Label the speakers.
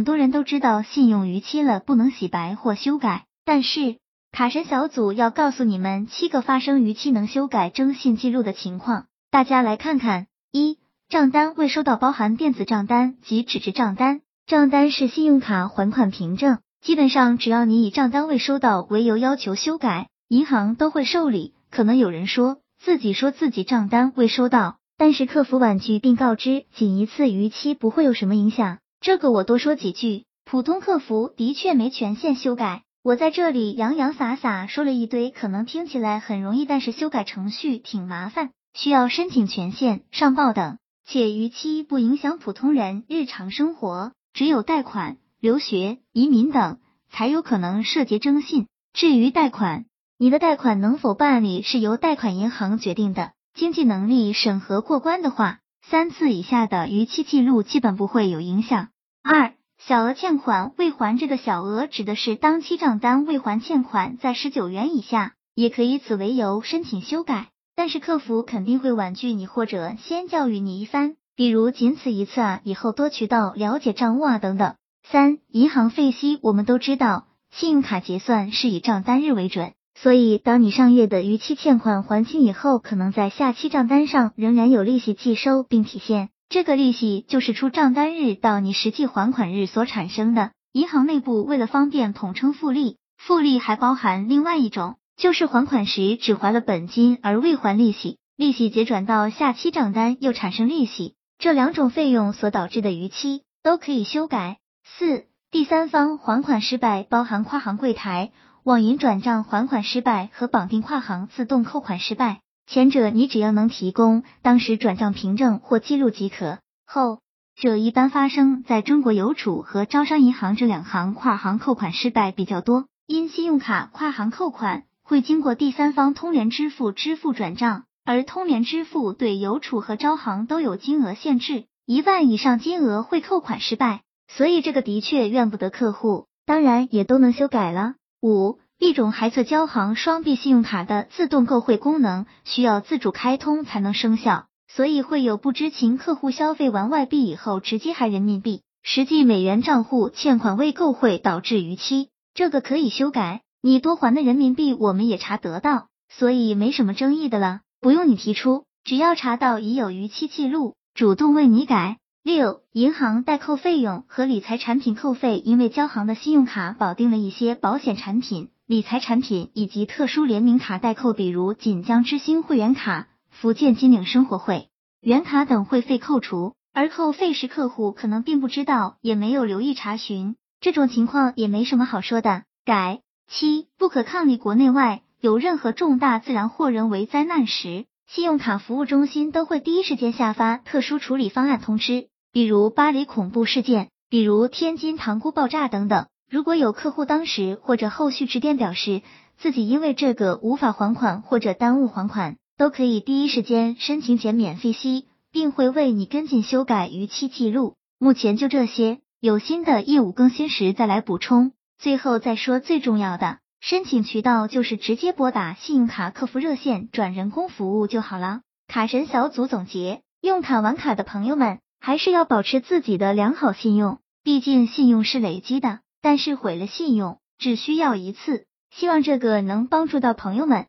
Speaker 1: 很多人都知道信用逾期了不能洗白或修改，但是卡神小组要告诉你们七个发生逾期能修改征信记录的情况，大家来看看。一、账单未收到，包含电子账单及纸质账单。账单是信用卡还款凭证，基本上只要你以账单未收到为由要求修改，银行都会受理。可能有人说自己说自己账单未收到，但是客服婉拒并告知仅一次逾期不会有什么影响。这个我多说几句，普通客服的确没权限修改。我在这里洋洋洒洒说了一堆，可能听起来很容易，但是修改程序挺麻烦，需要申请权限、上报等，且逾期不影响普通人日常生活。只有贷款、留学、移民等才有可能涉及征信。至于贷款，你的贷款能否办理是由贷款银行决定的。经济能力审核过关的话，三次以下的逾期记录基本不会有影响。二、小额欠款未还，这个小额指的是当期账单未还欠款在十九元以下，也可以此为由申请修改，但是客服肯定会婉拒你或者先教育你一番。比如仅此一次啊，以后多渠道了解账务啊等等。三、银行费息，我们都知道，信用卡结算是以账单日为准，所以当你上月的逾期欠款还清以后，可能在下期账单上仍然有利息计收并体现，这个利息就是出账单日到你实际还款日所产生的。银行内部为了方便统称复利，复利还包含另外一种，就是还款时只还了本金而未还利息，利息结转到下期账单又产生利息。这两种费用所导致的逾期都可以修改。四、第三方还款失败，包含跨行柜台、网银转账还款失败和绑定跨行自动扣款失败。前者你只要能提供当时转账凭证或记录即可，后者一般发生在中国邮储和招商银行这两行跨行扣款失败比较多。因信用卡跨行扣款会经过第三方通联支付支付转账。而通联支付对邮储和招行都有金额限制，一万以上金额会扣款失败，所以这个的确怨不得客户，当然也都能修改了。五，一种还测交行双币信用卡的自动购汇功能需要自主开通才能生效，所以会有不知情客户消费完外币以后直接还人民币，实际美元账户欠款未购汇导致逾期，这个可以修改，你多还的人民币我们也查得到，所以没什么争议的了。不用你提出，只要查到已有逾期记录，主动为你改。六、银行代扣费用和理财产品扣费，因为交行的信用卡保定了一些保险产品、理财产品以及特殊联名卡代扣，比如锦江之星会员卡、福建金领生活会员卡等会费扣除，而扣费时客户可能并不知道，也没有留意查询，这种情况也没什么好说的。改。七、不可抗力国内外。有任何重大自然或人为灾难时，信用卡服务中心都会第一时间下发特殊处理方案通知，比如巴黎恐怖事件，比如天津塘沽爆炸等等。如果有客户当时或者后续致电表示自己因为这个无法还款或者耽误还款，都可以第一时间申请减免费息，并会为你跟进修改逾期记录。目前就这些，有新的业务更新时再来补充。最后再说最重要的。申请渠道就是直接拨打信用卡客服热线转人工服务就好了。卡神小组总结：用卡玩卡的朋友们，还是要保持自己的良好信用，毕竟信用是累积的，但是毁了信用只需要一次。希望这个能帮助到朋友们。